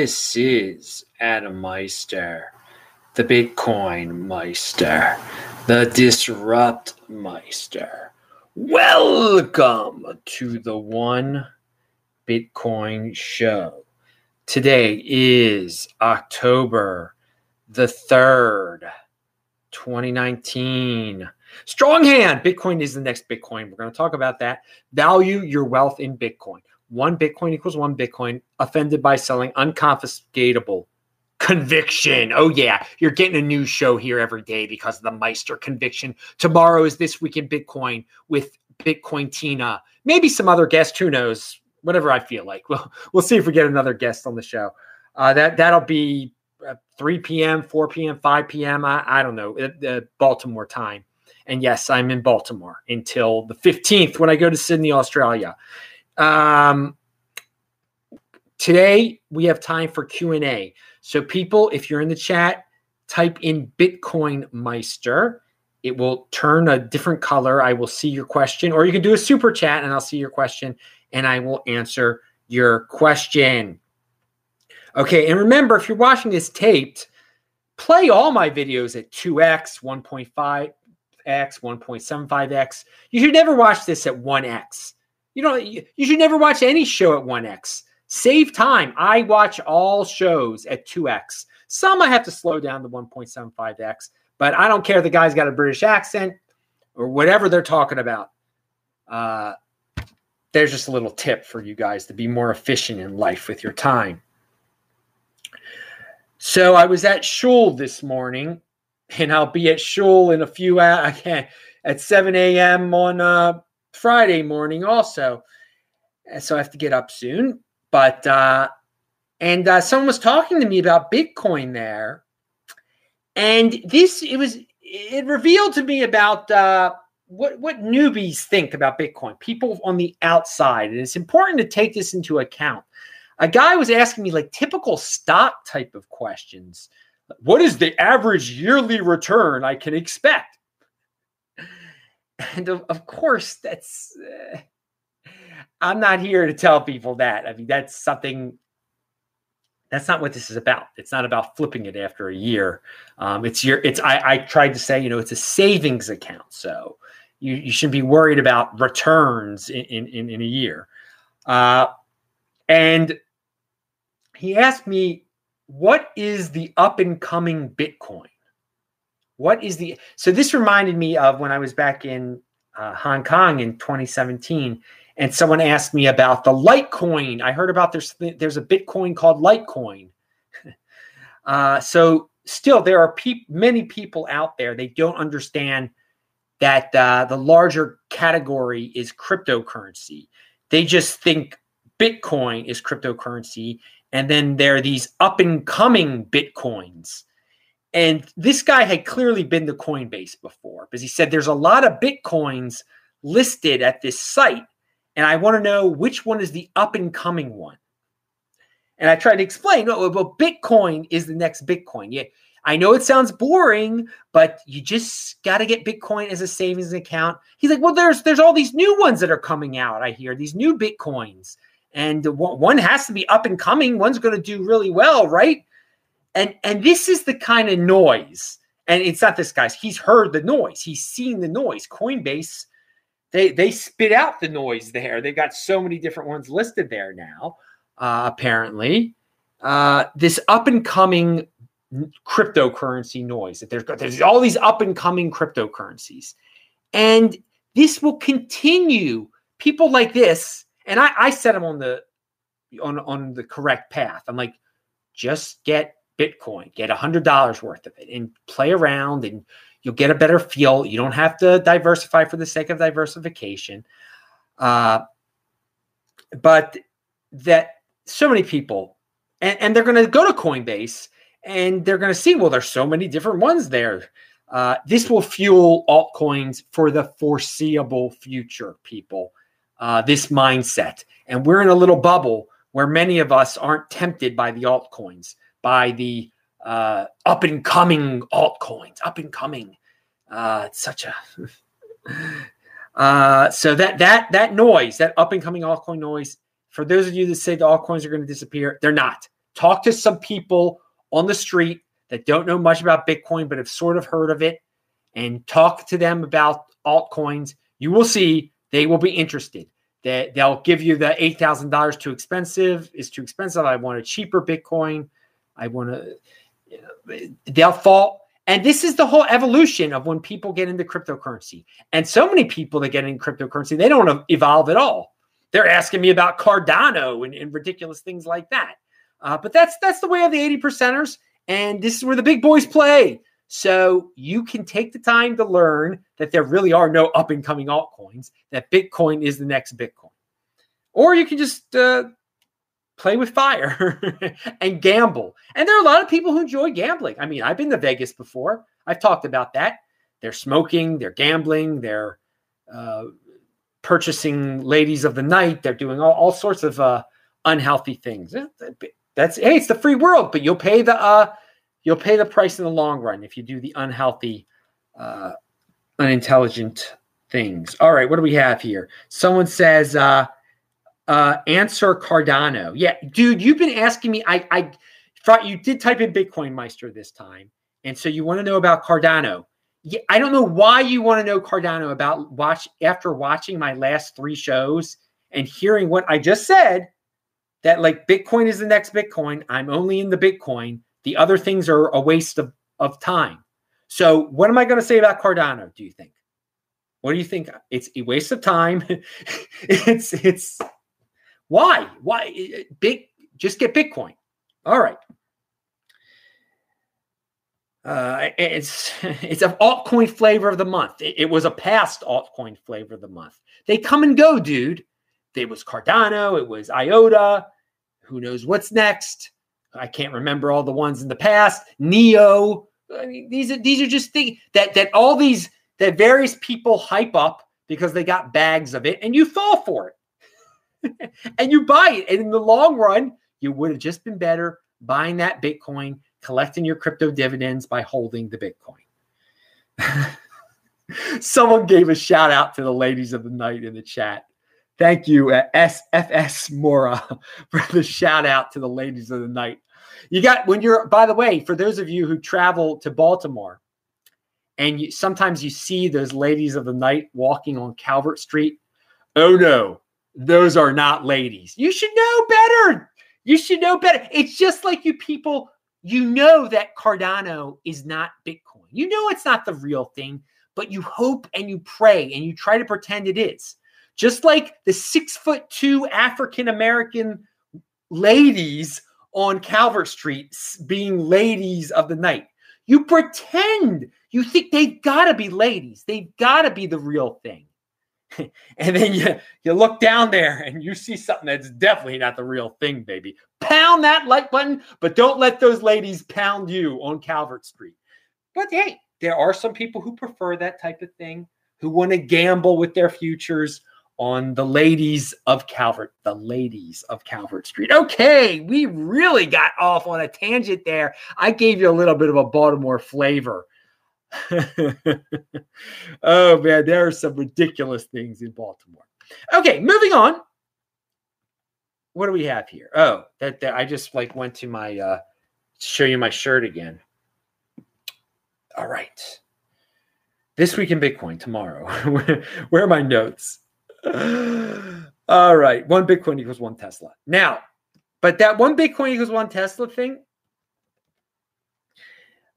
This is Adam Meister, the Bitcoin Meister, the Disrupt Meister. Welcome to the One Bitcoin Show. Today is October the 3rd, 2019. Strong hand. Bitcoin is the next Bitcoin. We're going to talk about that. Value your wealth in Bitcoin. One Bitcoin equals one Bitcoin. Offended by selling unconfiscatable conviction. Oh, yeah. You're getting a new show here every day because of the Meister conviction. Tomorrow is This Week in Bitcoin with Bitcoin Tina. Maybe some other guest. Who knows? Whatever I feel like. We'll, we'll see if we get another guest on the show. Uh, that, that'll be uh, 3 p.m., 4 p.m., 5 p.m. I, I don't know, uh, Baltimore time. And yes, I'm in Baltimore until the 15th when I go to Sydney, Australia. Um, today we have time for Q&A. So people, if you're in the chat, type in Bitcoin Meister. It will turn a different color. I will see your question, or you can do a super chat and I'll see your question and I will answer your question. Okay, and remember, if you're watching this taped, play all my videos at 2x, 1.5x, 1.75x. You should never watch this at 1x. You know, you, you should never watch any show at 1x. Save time. I watch all shows at 2x. Some I have to slow down to 1.75x, but I don't care. If the guy's got a British accent or whatever they're talking about. Uh, there's just a little tip for you guys to be more efficient in life with your time. So I was at shul this morning, and I'll be at shul in a few hours at 7 a.m. on uh, Friday morning also. So I have to get up soon. But uh, and uh, someone was talking to me about Bitcoin there, and this it was it revealed to me about uh, what what newbies think about Bitcoin, people on the outside, and it's important to take this into account a guy was asking me like typical stock type of questions. What is the average yearly return I can expect? And of, of course, that's, uh, I'm not here to tell people that. I mean, that's something, that's not what this is about. It's not about flipping it after a year. Um, it's your, it's, I, I tried to say, you know, it's a savings account. So you, you should be worried about returns in, in, in a year. Uh, and he asked me, what is the up and coming Bitcoin? What is the so this reminded me of when I was back in uh, Hong Kong in 2017, and someone asked me about the Litecoin. I heard about there's there's a Bitcoin called Litecoin. uh, so still, there are many people out there they don't understand that uh, the larger category is cryptocurrency. They just think Bitcoin is cryptocurrency, and then there are these up and coming Bitcoins. And this guy had clearly been to Coinbase before because he said there's a lot of Bitcoins listed at this site. And I want to know which one is the up and coming one. And I tried to explain, oh, well, Bitcoin is the next Bitcoin. Yeah, I know it sounds boring, but you just got to get Bitcoin as a savings account. He's like, well, there's there's all these new ones that are coming out. I hear these new Bitcoins and one has to be up and coming one's going to do really well right and and this is the kind of noise and it's not this guy's he's heard the noise. He's seen the noise. Coinbase they they spit out the noise there. They've got so many different ones listed there now uh, apparently. Uh, this up and coming cryptocurrency noise that there's there's all these up and coming cryptocurrencies. And this will continue. People like this and I, I set them on the on on the correct path. I'm like, just get Bitcoin, get a hundred dollars worth of it, and play around, and you'll get a better feel. You don't have to diversify for the sake of diversification. Uh, but that so many people, and, and they're going to go to Coinbase and they're going to see, well, there's so many different ones there. Uh, this will fuel altcoins for the foreseeable future, people uh, this mindset. And we're in a little bubble where many of us aren't tempted by the altcoins, by the uh, up and coming altcoins, up and coming. Uh, it's such a uh, so that that that noise, that up and coming altcoin noise. For those of you that say the altcoins are going to disappear, they're not. talk to some people on the street that don't know much about Bitcoin, but have sort of heard of it, and talk to them about altcoins. You will see they will be interested. That they'll give you the eight thousand dollars too expensive is too expensive. I want a cheaper Bitcoin. I want to. Know, they'll fall. And this is the whole evolution of when people get into cryptocurrency. And so many people that get in cryptocurrency, they don't evolve at all. They're asking me about Cardano and, and ridiculous things like that. Uh, but that's that's the way of the 80 percenters. And this is where the big boys play. So you can take the time to learn that there really are no up and coming altcoins, that Bitcoin is the next Bitcoin. Or you can just uh, play with fire and gamble. And there are a lot of people who enjoy gambling. I mean, I've been to Vegas before, I've talked about that. They're smoking, they're gambling, they're uh, purchasing ladies of the night, they're doing all, all sorts of uh, unhealthy things. That's hey, it's the free world, but you'll pay the uh, you'll pay the price in the long run if you do the unhealthy, uh, unintelligent things. All right, what do we have here? Someone says, uh, answer Cardano. Yeah, dude, you've been asking me. I, I thought you did type in Bitcoin Meister this time, and so you want to know about Cardano. Yeah, I don't know why you want to know Cardano about watch after watching my last three shows and hearing what I just said. That like Bitcoin is the next Bitcoin. I'm only in the Bitcoin. The other things are a waste of, of time. So, what am I going to say about Cardano? Do you think? What do you think? It's a waste of time. it's it's why why big just get Bitcoin. All right. Uh, it's it's an altcoin flavor of the month. It, it was a past altcoin flavor of the month. They come and go, dude. It was Cardano. It was IOTA. Who knows what's next? I can't remember all the ones in the past. Neo. I mean, these are these are just things that that all these that various people hype up because they got bags of it, and you fall for it, and you buy it. And in the long run, you would have just been better buying that Bitcoin, collecting your crypto dividends by holding the Bitcoin. Someone gave a shout out to the ladies of the night in the chat. Thank you, uh, SFS Mora, for the shout out to the ladies of the night. You got when you're, by the way, for those of you who travel to Baltimore, and you, sometimes you see those ladies of the night walking on Calvert Street. Oh no, those are not ladies. You should know better. You should know better. It's just like you people, you know that Cardano is not Bitcoin. You know it's not the real thing, but you hope and you pray and you try to pretend it is. Just like the six foot two African American ladies on Calvert Street being ladies of the night. You pretend you think they've got to be ladies, they've got to be the real thing. and then you, you look down there and you see something that's definitely not the real thing, baby. Pound that like button, but don't let those ladies pound you on Calvert Street. But hey, there are some people who prefer that type of thing, who want to gamble with their futures, on the ladies of Calvert, the ladies of Calvert Street. Okay, we really got off on a tangent there. I gave you a little bit of a Baltimore flavor. oh man, there are some ridiculous things in Baltimore. Okay, moving on. What do we have here? Oh, that, that I just like went to my uh show you my shirt again. All right. This week in Bitcoin tomorrow. where are my notes? All right. One Bitcoin equals one Tesla. Now, but that one Bitcoin equals one Tesla thing,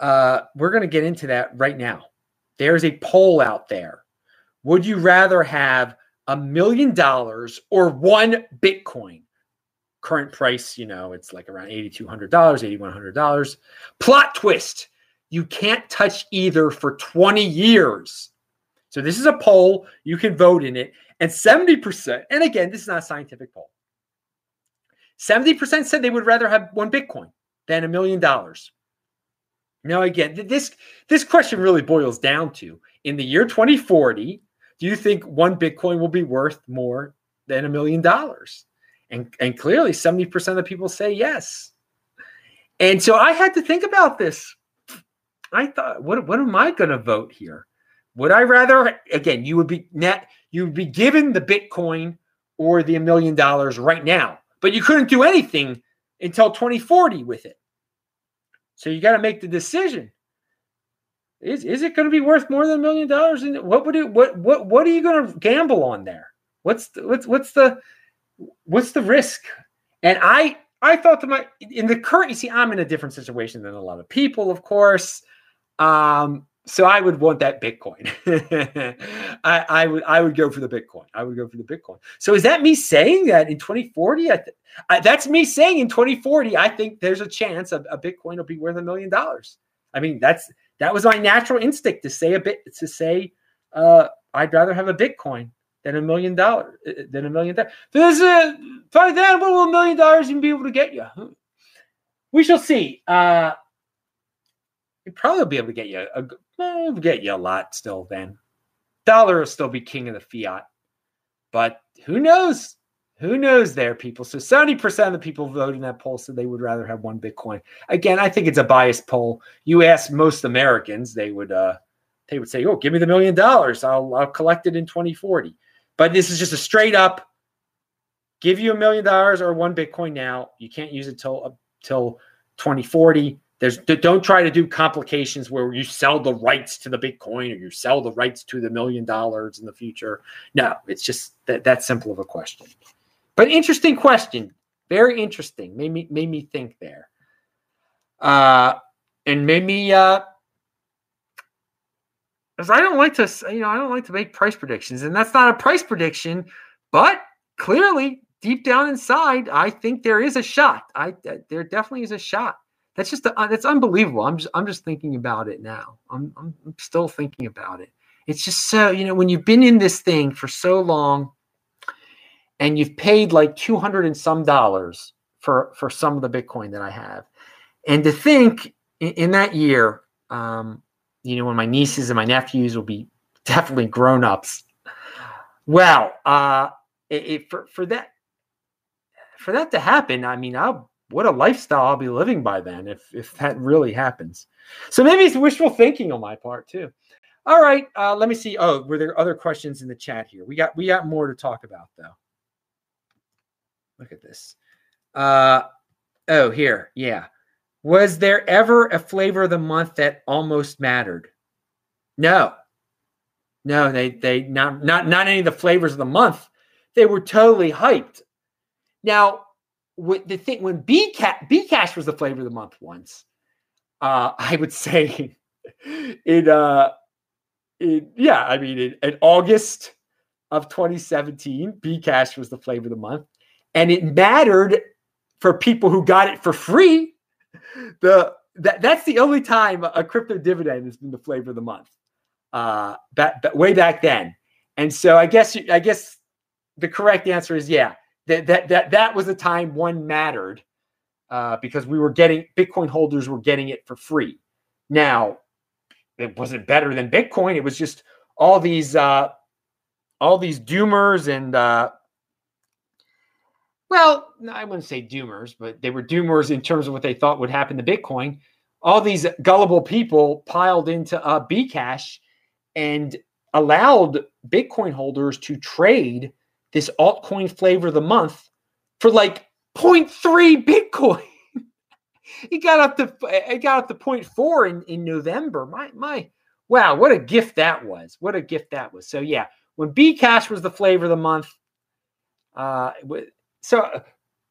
uh, we're going to get into that right now. There's a poll out there. Would you rather have a million dollars or one Bitcoin? Current price, you know, it's like around $8,200, $8,100. Plot twist you can't touch either for 20 years. So this is a poll. You can vote in it. And 70%, and again, this is not a scientific poll, 70% said they would rather have one Bitcoin than a million dollars. Now, again, this this question really boils down to in the year 2040, do you think one Bitcoin will be worth more than a million dollars? And and clearly 70% of people say yes. And so I had to think about this. I thought, what, what am I going to vote here? Would I rather, again, you would be net, you would be given the Bitcoin or the a million dollars right now, but you couldn't do anything until 2040 with it. So you got to make the decision. Is, is it going to be worth more than a million dollars? And what would it what what what are you going to gamble on there? What's the, what's what's the what's the risk? And I I thought to my in the current you see I'm in a different situation than a lot of people, of course. Um, so I would want that Bitcoin. I, I, would I would go for the Bitcoin. I would go for the Bitcoin. So is that me saying that in 2040? I th- I, that's me saying in 2040, I think there's a chance a, a Bitcoin will be worth a million dollars. I mean, that's that was my natural instinct to say a bit to say uh, I'd rather have a Bitcoin than a million dollars uh, than a million dollars. A by then, what will a million dollars even be able to get you? We shall see. Uh, probably be able to get you a eh, get you a lot still. Then dollar will still be king of the fiat, but who knows? Who knows there, people? So 70% of the people voted in that poll said they would rather have one Bitcoin. Again, I think it's a biased poll. You ask most Americans, they would uh they would say, Oh, give me the million dollars. I'll I'll collect it in 2040. But this is just a straight up give you a million dollars or one Bitcoin now. You can't use it till uh, till 2040. There's don't try to do complications where you sell the rights to the Bitcoin or you sell the rights to the million dollars in the future. No, it's just that that simple of a question. But interesting question, very interesting. Made me made me think there, uh, and made me. Uh, because I don't like to, you know, I don't like to make price predictions, and that's not a price prediction, but clearly deep down inside, I think there is a shot. I there definitely is a shot that's just uh, that's unbelievable. I'm just I'm just thinking about it now. I'm, I'm still thinking about it. It's just so you know when you've been in this thing for so long, and you've paid like two hundred and some dollars for for some of the Bitcoin that I have, and to think in, in that year, um, you know, when my nieces and my nephews will be definitely grown ups. Well, uh, it, it, for for that for that to happen, I mean, I'll what a lifestyle I'll be living by then if if that really happens. So maybe it's wishful thinking on my part too. All right, uh, let me see. Oh, were there other questions in the chat here? We got we got more to talk about though. Look at this. Uh, oh, here, yeah. Was there ever a flavor of the month that almost mattered? No, no, they they not not not any of the flavors of the month. They were totally hyped. Now the thing when B Cash was the flavor of the month once, uh, I would say in uh in yeah, I mean in, in August of 2017, B Cash was the flavor of the month, and it mattered for people who got it for free. The that that's the only time a crypto dividend has been the flavor of the month. Uh, back way back then, and so I guess I guess the correct answer is yeah that that that that was the time one mattered uh, because we were getting Bitcoin holders were getting it for free. Now, it wasn't better than Bitcoin. It was just all these uh, all these doomers and uh, well, I wouldn't say doomers, but they were doomers in terms of what they thought would happen to Bitcoin. All these gullible people piled into uh, Bcash and allowed Bitcoin holders to trade this altcoin flavor of the month for like 0.3 Bitcoin. it got up to it got up to 0.4 in, in November. My my wow, what a gift that was. What a gift that was. So yeah, when Bcash was the flavor of the month, uh so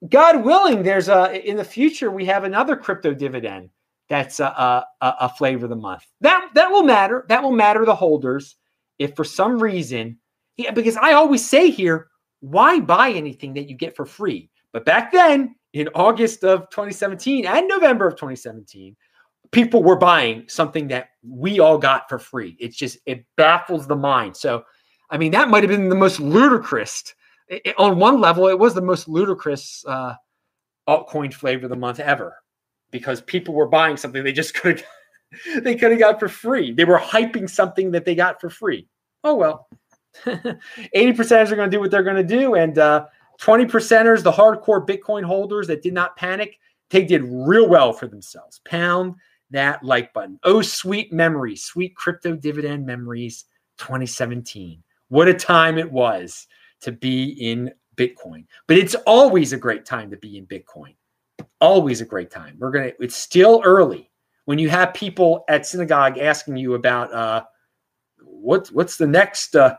God willing, there's a in the future we have another crypto dividend that's a, a, a flavor of the month. That that will matter. That will matter the holders if for some reason yeah, because I always say here, why buy anything that you get for free? But back then, in August of 2017 and November of 2017, people were buying something that we all got for free. It's just, it baffles the mind. So, I mean, that might have been the most ludicrous. It, on one level, it was the most ludicrous uh, altcoin flavor of the month ever because people were buying something they just could have they could have got for free. They were hyping something that they got for free. Oh well. 80 percenters are going to do what they're going to do. And uh, 20 percenters, the hardcore Bitcoin holders that did not panic, they did real well for themselves. Pound that like button. Oh, sweet memories, sweet crypto dividend memories 2017. What a time it was to be in Bitcoin. But it's always a great time to be in Bitcoin. always a great time. We're gonna. It's still early when you have people at synagogue asking you about uh, what what's the next uh,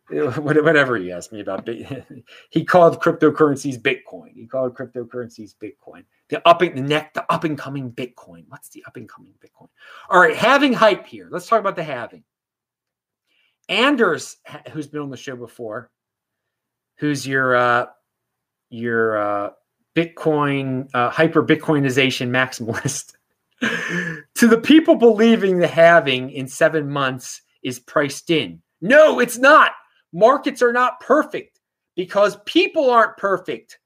whatever he asked me about. he called cryptocurrencies Bitcoin. He called cryptocurrencies Bitcoin. The up and the neck, the up and coming Bitcoin. What's the up and coming Bitcoin? All right, halving hype here. Let's talk about the halving. Anders, who's been on the show before, who's your uh, your uh, Bitcoin uh, hyper Bitcoinization maximalist. to the people believing the halving in seven months is priced in. No, it's not. Markets are not perfect because people aren't perfect.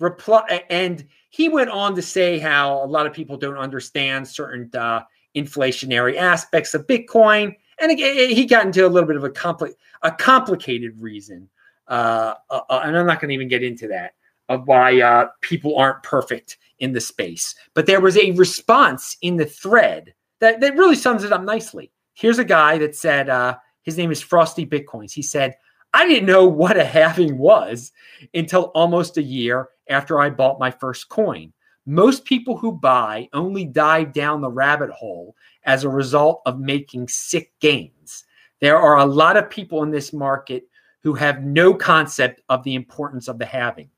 Reply, and he went on to say how a lot of people don't understand certain uh, inflationary aspects of Bitcoin. And again, he got into a little bit of a, compli- a complicated reason. Uh, uh, and I'm not going to even get into that of why uh, people aren't perfect in the space. But there was a response in the thread that, that really sums it up nicely. Here's a guy that said, uh, his name is Frosty Bitcoins. He said, I didn't know what a halving was until almost a year after I bought my first coin. Most people who buy only dive down the rabbit hole as a result of making sick gains. There are a lot of people in this market who have no concept of the importance of the halving.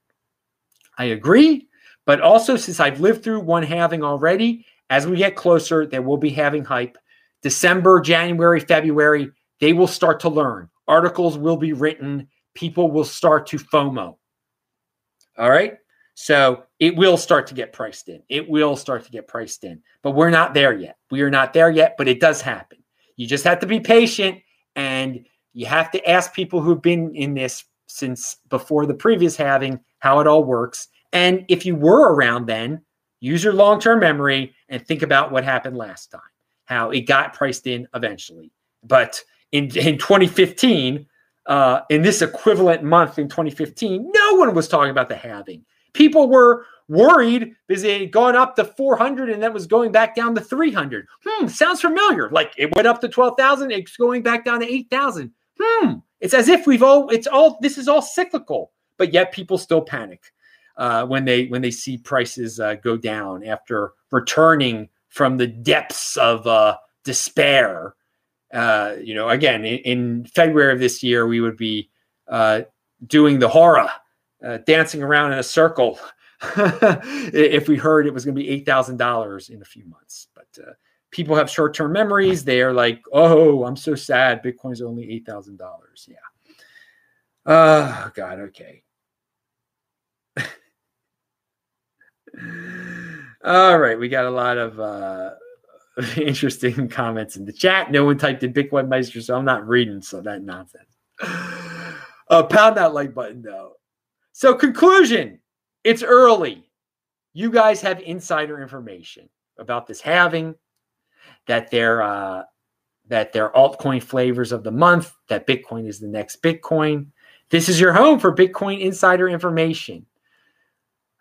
I agree, but also since I've lived through one halving already, as we get closer, there will be halving hype. December, January, February, they will start to learn. Articles will be written. People will start to FOMO. All right. So it will start to get priced in. It will start to get priced in, but we're not there yet. We are not there yet, but it does happen. You just have to be patient and you have to ask people who've been in this since before the previous halving how it all works. And if you were around then, use your long term memory and think about what happened last time, how it got priced in eventually. But in, in 2015, uh, in this equivalent month in 2015, no one was talking about the halving. People were worried because it had gone up to 400 and then was going back down to 300. Hmm, sounds familiar. Like it went up to 12,000, it's going back down to 8,000. Hmm, it's as if we've all, it's all, this is all cyclical, but yet people still panic uh, when they when they see prices uh, go down after returning from the depths of uh, despair uh, you know, again, in, in, February of this year, we would be uh, doing the horror, uh, dancing around in a circle if we heard it was going to be $8,000 in a few months. But uh, people have short term memories. They are like, oh, I'm so sad. Bitcoin's only $8,000. Yeah. Oh, God. Okay. All right. We got a lot of interesting comments in the chat. No one typed in Bitcoin Meister, so I'm not reading so that nonsense. Uh, pound that like button though. So conclusion, it's early. You guys have insider information about this halving, that they're uh, that they're altcoin flavors of the month, that Bitcoin is the next Bitcoin. This is your home for Bitcoin insider information.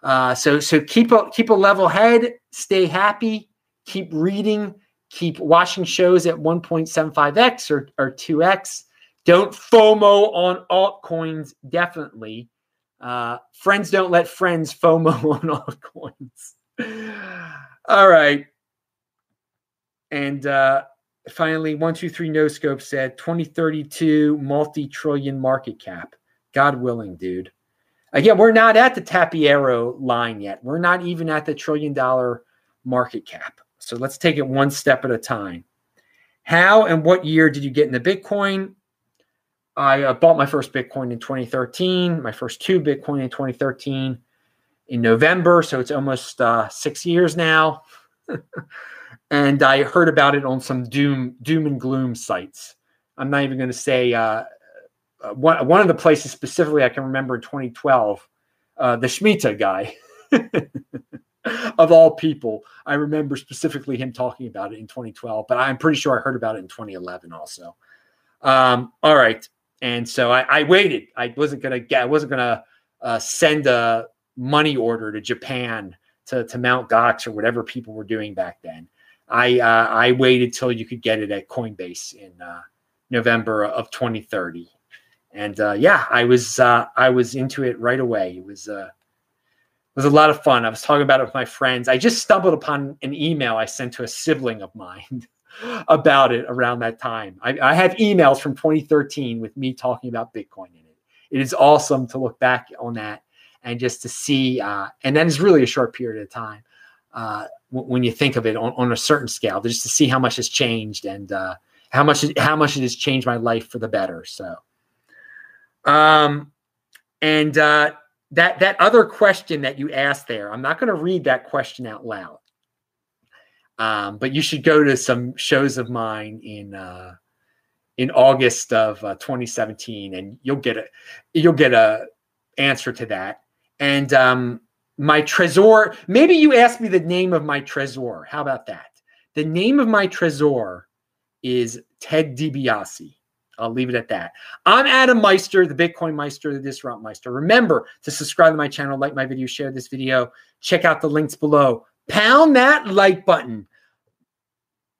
Uh, so so keep a keep a level head, stay happy keep reading, keep watching shows at 1.75x or, or 2x. Don't FOMO on altcoins, definitely. Uh, friends don't let friends FOMO on altcoins. All right. And uh, finally, 123 No Scope said 2032 multi trillion market cap. God willing, dude. Again, we're not at the Tapiero line yet. We're not even at the trillion dollar market cap. So let's take it one step at a time. How and what year did you get into Bitcoin? I uh, bought my first Bitcoin in 2013, my first two Bitcoin in 2013 in November. So it's almost uh, six years now. and I heard about it on some doom, doom and gloom sites. I'm not even going to say uh, uh, one, one of the places specifically I can remember in 2012, uh, the Shemitah guy. of all people. I remember specifically him talking about it in 2012, but I'm pretty sure I heard about it in 2011 also. Um, all right. And so I, I, waited. I wasn't gonna get. I wasn't gonna uh, send a money order to Japan to to Mount Gox or whatever people were doing back then. I uh, I waited till you could get it at Coinbase in uh, November of 2030, and uh, yeah, I was uh, I was into it right away. It was uh, was a lot of fun. I was talking about it with my friends. I just stumbled upon an email I sent to a sibling of mine about it around that time. I, I have emails from 2013 with me talking about Bitcoin in it. It is awesome to look back on that and just to see, uh, and that is really a short period of time uh, w- when you think of it on, on a certain scale, just to see how much has changed and uh, how much how much it has changed my life for the better. So, um, and uh, that that other question that you asked there, I'm not going to read that question out loud. Um, but you should go to some shows of mine in uh, in August of uh, 2017, and you'll get a you'll get a answer to that. And um, my Trezor, maybe you ask me the name of my Trezor. How about that? The name of my Trezor is Ted DiBiase. I'll leave it at that. I'm Adam Meister, the Bitcoin Meister, the Disrupt Meister. Remember to subscribe to my channel, like my video, share this video. Check out the links below. Pound that like button.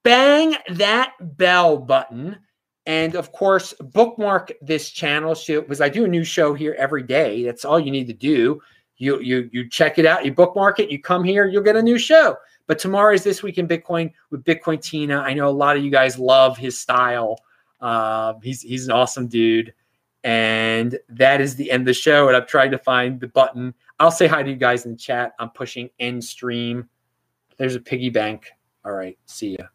Bang that bell button. And of course, bookmark this channel because I do a new show here every day. That's all you need to do. You you you check it out, you bookmark it, you come here, you'll get a new show. But tomorrow is this week in Bitcoin with Bitcoin Tina. I know a lot of you guys love his style. Uh, he's he's an awesome dude, and that is the end of the show. And I'm trying to find the button. I'll say hi to you guys in the chat. I'm pushing end stream. There's a piggy bank. All right, see ya.